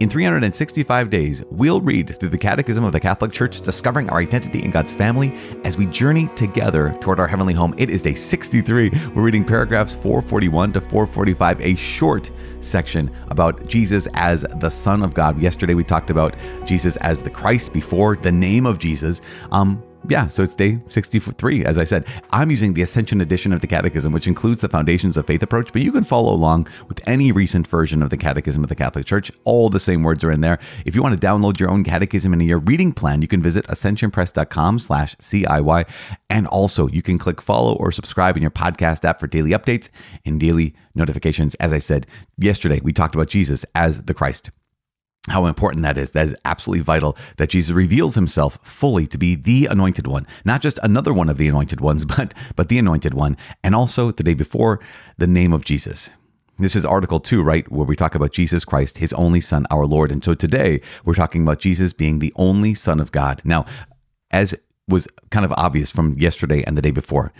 In 365 days, we'll read through the Catechism of the Catholic Church, discovering our identity in God's family as we journey together toward our heavenly home. It is day 63. We're reading paragraphs 441 to 445, a short section about Jesus as the Son of God. Yesterday, we talked about Jesus as the Christ before the name of Jesus. Um, yeah, so it's day 63, as I said. I'm using the Ascension edition of the Catechism, which includes the Foundations of Faith approach, but you can follow along with any recent version of the Catechism of the Catholic Church. All the same words are in there. If you want to download your own Catechism in a year reading plan, you can visit ascensionpress.com slash CIY. And also, you can click follow or subscribe in your podcast app for daily updates and daily notifications. As I said yesterday, we talked about Jesus as the Christ how important that is. That is absolutely vital that Jesus reveals himself fully to be the anointed one, not just another one of the anointed ones, but but the anointed one. And also the day before, the name of Jesus. This is article 2, right, where we talk about Jesus Christ, his only son, our Lord. And so today we're talking about Jesus being the only son of God. Now, as was kind of obvious from yesterday and the day before,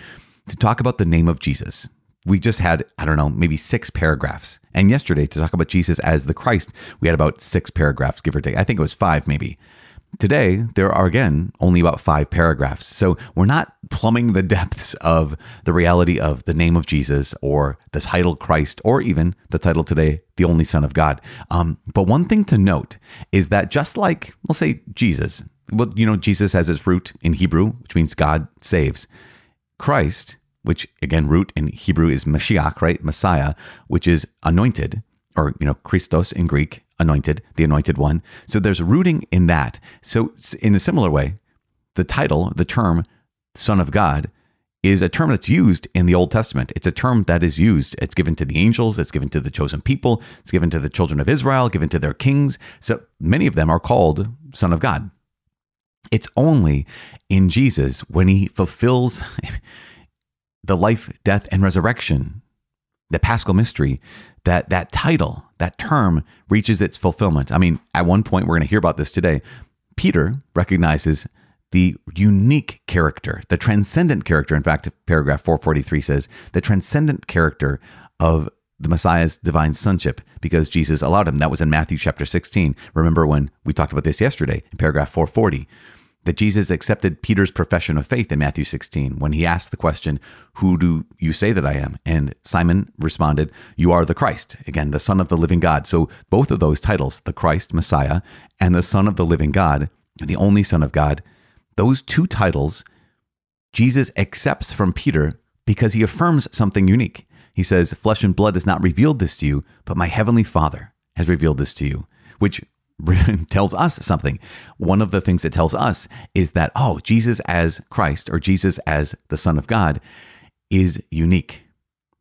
to talk about the name of Jesus, we just had, I don't know, maybe six paragraphs. And yesterday, to talk about Jesus as the Christ, we had about six paragraphs, give or take. I think it was five, maybe. Today, there are again only about five paragraphs. So we're not plumbing the depths of the reality of the name of Jesus or the title Christ or even the title today, the only Son of God. Um, but one thing to note is that just like, we'll say Jesus, well, you know, Jesus has its root in Hebrew, which means God saves. Christ which again, root in Hebrew is Mashiach, right? Messiah, which is anointed, or, you know, Christos in Greek, anointed, the anointed one. So there's a rooting in that. So, in a similar way, the title, the term Son of God, is a term that's used in the Old Testament. It's a term that is used. It's given to the angels, it's given to the chosen people, it's given to the children of Israel, given to their kings. So many of them are called Son of God. It's only in Jesus when he fulfills the life, death, and resurrection, the paschal mystery, that that title, that term reaches its fulfillment. I mean, at one point, we're going to hear about this today. Peter recognizes the unique character, the transcendent character. In fact, paragraph 443 says the transcendent character of the Messiah's divine sonship because Jesus allowed him. That was in Matthew chapter 16. Remember when we talked about this yesterday in paragraph 440 that Jesus accepted Peter's profession of faith in Matthew 16 when he asked the question, Who do you say that I am? And Simon responded, You are the Christ, again, the Son of the living God. So both of those titles, the Christ, Messiah, and the Son of the living God, the only Son of God, those two titles, Jesus accepts from Peter because he affirms something unique. He says, Flesh and blood has not revealed this to you, but my heavenly Father has revealed this to you, which tells us something. One of the things it tells us is that, oh, Jesus as Christ or Jesus as the Son of God is unique.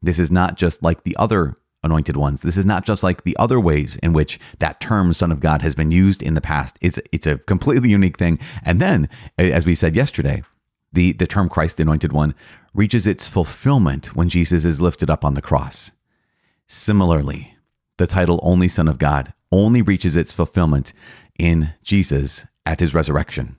This is not just like the other anointed ones. This is not just like the other ways in which that term Son of God has been used in the past. It's, it's a completely unique thing. And then, as we said yesterday, the, the term Christ, the anointed one, reaches its fulfillment when Jesus is lifted up on the cross. Similarly, the title Only Son of God only reaches its fulfillment in Jesus at his resurrection.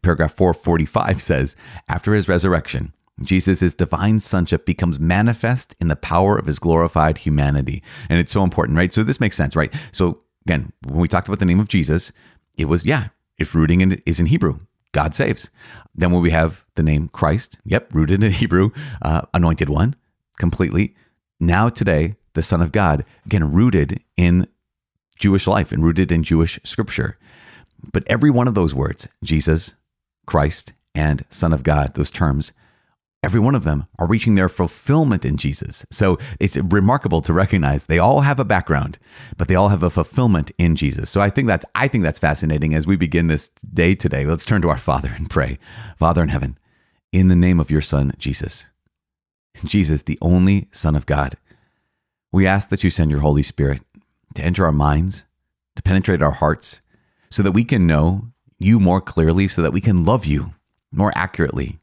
Paragraph 445 says, After his resurrection, Jesus' divine sonship becomes manifest in the power of his glorified humanity. And it's so important, right? So this makes sense, right? So again, when we talked about the name of Jesus, it was, yeah, if rooting in, is in Hebrew, God saves. Then when we have the name Christ, yep, rooted in Hebrew, uh, anointed one, completely. Now today, the Son of God, again, rooted in Jewish life and rooted in Jewish scripture. But every one of those words, Jesus, Christ, and Son of God, those terms, every one of them are reaching their fulfillment in Jesus. So it's remarkable to recognize they all have a background, but they all have a fulfillment in Jesus. So I think that's I think that's fascinating as we begin this day today. Let's turn to our Father and pray. Father in heaven, in the name of your Son, Jesus. Jesus, the only Son of God. We ask that you send your Holy Spirit to enter our minds, to penetrate our hearts, so that we can know you more clearly, so that we can love you more accurately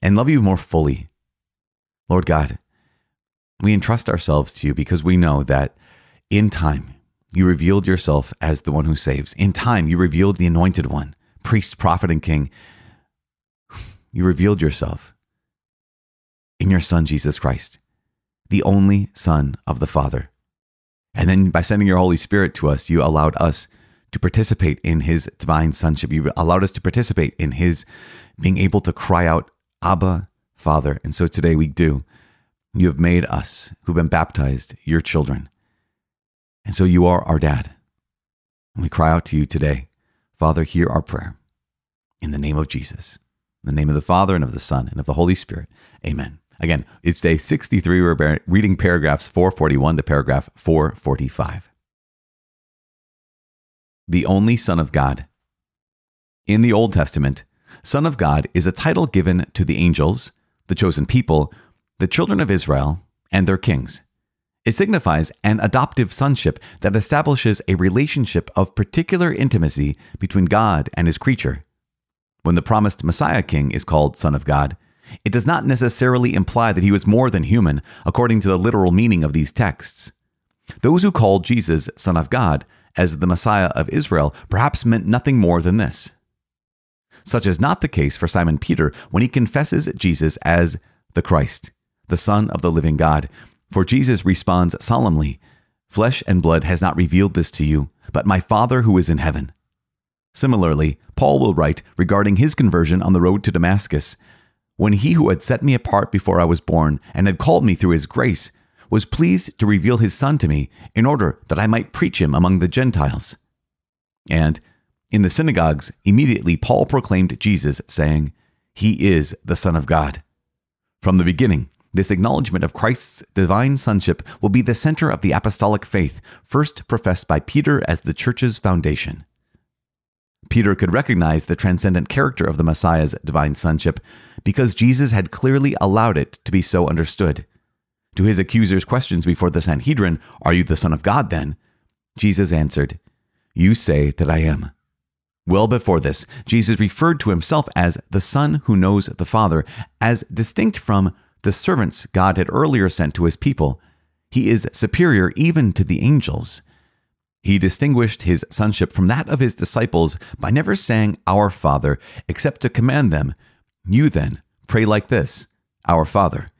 and love you more fully. Lord God, we entrust ourselves to you because we know that in time you revealed yourself as the one who saves. In time you revealed the anointed one priest, prophet, and king, you revealed yourself in your Son, Jesus Christ, the only Son of the Father. And then by sending your Holy Spirit to us, you allowed us to participate in his divine sonship. You allowed us to participate in his being able to cry out, Abba, Father. And so today we do. You have made us who've been baptized your children. And so you are our dad. And we cry out to you today, Father, hear our prayer. In the name of Jesus, in the name of the Father and of the Son and of the Holy Spirit. Amen. Again, it's day 63. We're reading paragraphs 441 to paragraph 445. The only Son of God. In the Old Testament, Son of God is a title given to the angels, the chosen people, the children of Israel, and their kings. It signifies an adoptive sonship that establishes a relationship of particular intimacy between God and his creature. When the promised Messiah king is called Son of God, it does not necessarily imply that he was more than human, according to the literal meaning of these texts. Those who called Jesus Son of God as the Messiah of Israel perhaps meant nothing more than this. Such is not the case for Simon Peter when he confesses Jesus as the Christ, the Son of the living God. For Jesus responds solemnly, Flesh and blood has not revealed this to you, but my Father who is in heaven. Similarly, Paul will write regarding his conversion on the road to Damascus When he who had set me apart before I was born and had called me through his grace was pleased to reveal his Son to me in order that I might preach him among the Gentiles. And in the synagogues, immediately Paul proclaimed Jesus, saying, He is the Son of God. From the beginning, this acknowledgement of Christ's divine sonship will be the center of the apostolic faith, first professed by Peter as the church's foundation. Peter could recognize the transcendent character of the Messiah's divine sonship because Jesus had clearly allowed it to be so understood. To his accuser's questions before the Sanhedrin, Are you the Son of God then? Jesus answered, You say that I am. Well before this, Jesus referred to himself as the Son who knows the Father, as distinct from the servants God had earlier sent to his people. He is superior even to the angels. He distinguished his sonship from that of his disciples by never saying, Our Father, except to command them, You then pray like this, Our Father.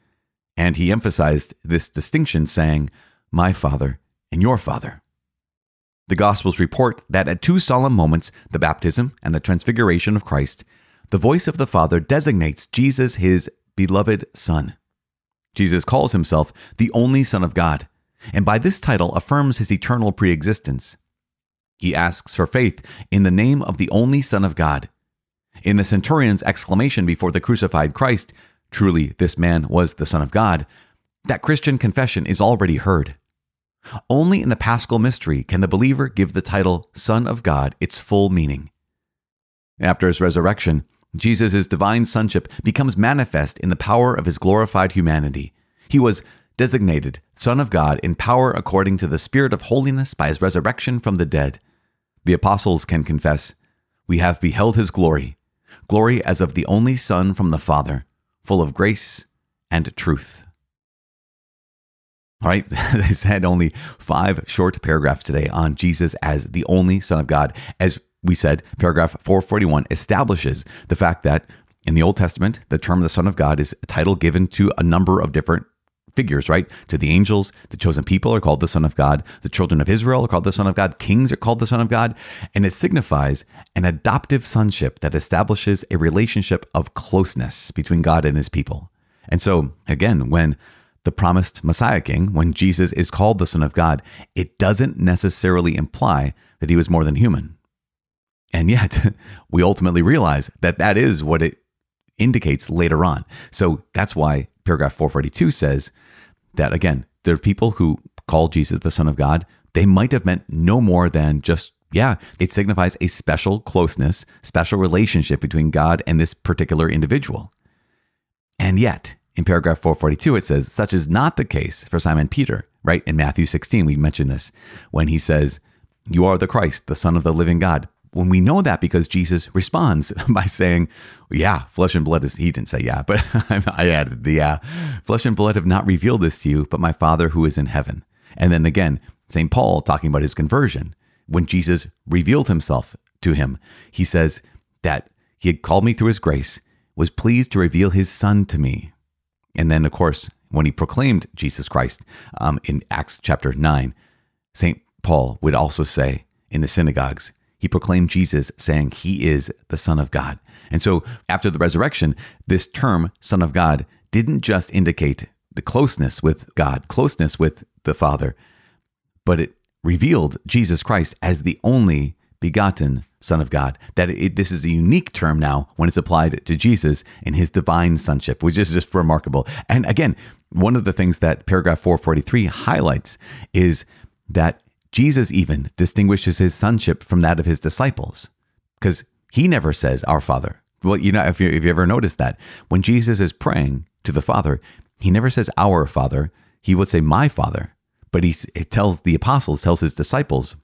And he emphasized this distinction, saying, My Father and your Father. The Gospels report that at two solemn moments, the baptism and the transfiguration of Christ, the voice of the Father designates Jesus his beloved Son. Jesus calls himself the only Son of God, and by this title affirms his eternal preexistence. He asks for faith in the name of the only Son of God. In the centurion's exclamation before the crucified Christ, truly this man was the Son of God, that Christian confession is already heard. Only in the paschal mystery can the believer give the title Son of God its full meaning. After his resurrection, Jesus' divine sonship becomes manifest in the power of his glorified humanity. He was designated Son of God in power according to the Spirit of holiness by his resurrection from the dead. The apostles can confess, We have beheld his glory, glory as of the only Son from the Father, full of grace and truth. All right, I said only five short paragraphs today on Jesus as the only Son of God. As we said, paragraph 441 establishes the fact that in the Old Testament, the term the Son of God is a title given to a number of different figures, right? To the angels, the chosen people are called the Son of God. The children of Israel are called the Son of God. Kings are called the Son of God. And it signifies an adoptive sonship that establishes a relationship of closeness between God and his people. And so, again, when the promised Messiah King, when Jesus is called the Son of God, it doesn't necessarily imply that he was more than human. And yet, we ultimately realize that that is what it indicates later on. So that's why paragraph 442 says that, again, there are people who call Jesus the Son of God. They might have meant no more than just, yeah, it signifies a special closeness, special relationship between God and this particular individual. And yet, in paragraph 442, it says, such is not the case for Simon Peter, right? In Matthew 16, we mentioned this when he says, You are the Christ, the Son of the living God when we know that because Jesus responds by saying, Yeah, flesh and blood is, he didn't say yeah, but I added the yeah, flesh and blood have not revealed this to you, but my Father who is in heaven. And then again, St. Paul talking about his conversion. When Jesus revealed himself to him, he says, that he had called me through his grace, was pleased to reveal his son to me. And then, of course, when he proclaimed Jesus Christ um, in Acts chapter 9, St. Paul would also say in the synagogues, he proclaimed Jesus, saying, He is the Son of God. And so after the resurrection, this term, Son of God, didn't just indicate the closeness with God, closeness with the Father, but it revealed Jesus Christ as the only begotten Son of God. That it, this is a unique term now when it's applied to Jesus in his divine sonship, which is just remarkable. And again, one of the things that paragraph 443 highlights is that Jesus even distinguishes his sonship from that of his disciples because he never says, Our Father. Well, you know, if you, if you ever noticed that, when Jesus is praying to the Father, he never says, Our Father. He would say, My Father. But he, he tells the apostles, tells his disciples,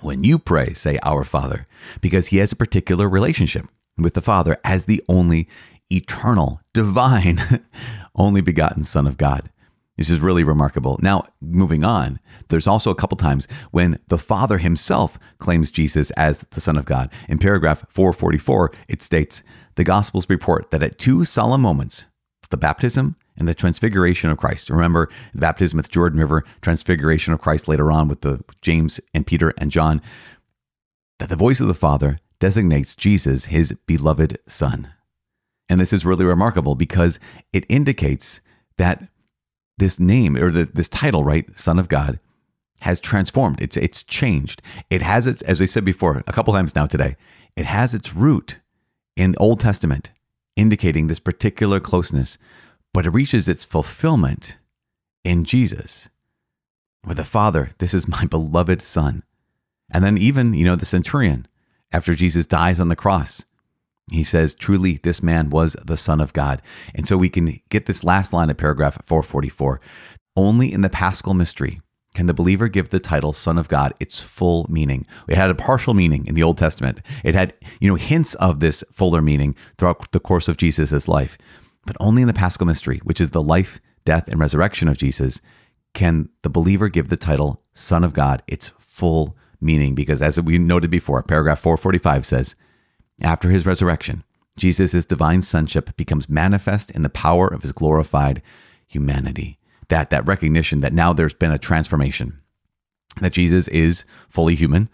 when you pray, say, Our Father, because he has a particular relationship with the Father as the only eternal, divine, only begotten Son of God. This is really remarkable. Now, moving on, there's also a couple times when the Father himself claims Jesus as the Son of God. In paragraph 444, it states The Gospels report that at two solemn moments, the baptism and the transfiguration of Christ. Remember, the baptism with Jordan River, transfiguration of Christ later on with the James and Peter and John, that the voice of the Father designates Jesus his beloved Son. And this is really remarkable because it indicates that this name or the, this title, right, Son of God, has transformed. It's it's changed. It has its, as I said before, a couple times now today, it has its root in the Old Testament, indicating this particular closeness, but it reaches its fulfillment in Jesus. With the Father, this is my beloved Son. And then even, you know, the centurion, after Jesus dies on the cross, he says, Truly, this man was the Son of God. And so we can get this last line of paragraph 444. Only in the paschal mystery can the believer give the title Son of God its full meaning. It had a partial meaning in the Old Testament. It had, you know, hints of this fuller meaning throughout the course of Jesus' life. But only in the paschal mystery, which is the life, death, and resurrection of Jesus, can the believer give the title Son of God its full meaning. Because as we noted before, paragraph 445 says, after his resurrection, Jesus' divine sonship becomes manifest in the power of his glorified humanity. That, that recognition that now there's been a transformation, that Jesus is fully human,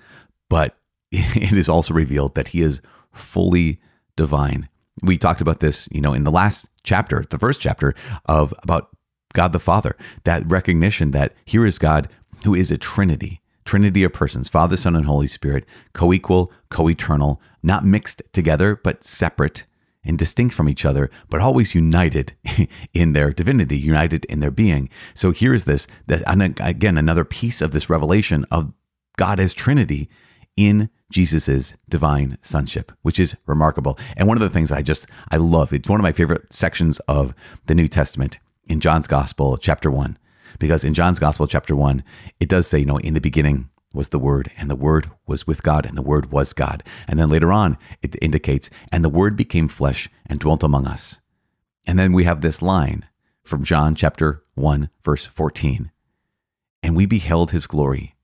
but it is also revealed that he is fully divine. We talked about this, you know, in the last chapter, the first chapter of about God the Father, that recognition that here is God who is a trinity, Trinity of persons, Father, Son, and Holy Spirit, co equal, co eternal, not mixed together, but separate and distinct from each other, but always united in their divinity, united in their being. So here is this, that again, another piece of this revelation of God as Trinity in Jesus's divine sonship, which is remarkable. And one of the things I just, I love, it's one of my favorite sections of the New Testament in John's Gospel, chapter one because in John's Gospel, chapter 1, it does say, you know, in the beginning was the Word, and the Word was with God, and the Word was God. And then later on, it indicates, and the Word became flesh and dwelt among us. And then we have this line from John chapter 1, verse 14. And we beheld his glory,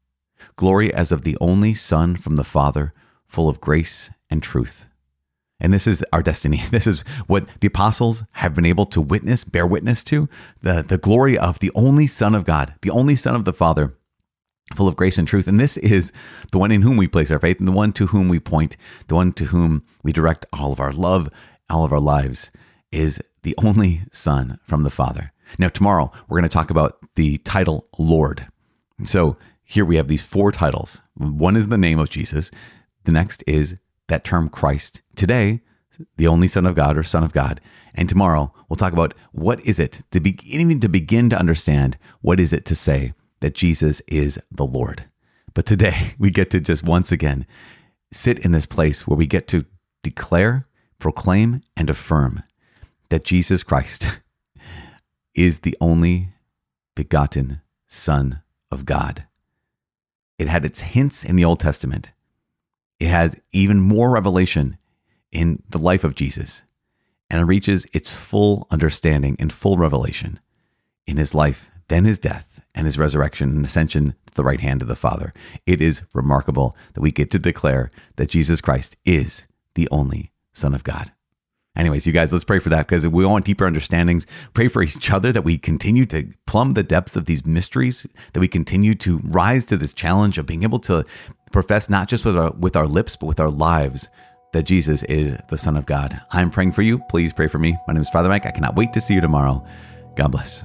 glory as of the only Son from the Father, full of grace and truth. And this is our destiny. This is what the apostles have been able to witness, bear witness to the, the glory of the only Son of God, the only Son of the Father, full of grace and truth. And this is the one in whom we place our faith and the one to whom we point, the one to whom we direct all of our love, all of our lives, is the only Son from the Father. Now, tomorrow, we're going to talk about the title Lord. So here we have these four titles. One is the name of Jesus, the next is that term Christ. Today, the only Son of God or Son of God. And tomorrow, we'll talk about what is it to begin to begin to understand what is it to say that Jesus is the Lord. But today, we get to just once again sit in this place where we get to declare, proclaim, and affirm that Jesus Christ is the only begotten Son of God. It had its hints in the Old Testament. It has even more revelation in the life of Jesus, and it reaches its full understanding and full revelation in his life, then his death, and his resurrection and ascension to the right hand of the Father. It is remarkable that we get to declare that Jesus Christ is the only Son of God. Anyways, you guys, let's pray for that because we want deeper understandings. Pray for each other that we continue to plumb the depths of these mysteries, that we continue to rise to this challenge of being able to profess not just with our, with our lips, but with our lives that Jesus is the Son of God. I'm praying for you. Please pray for me. My name is Father Mike. I cannot wait to see you tomorrow. God bless.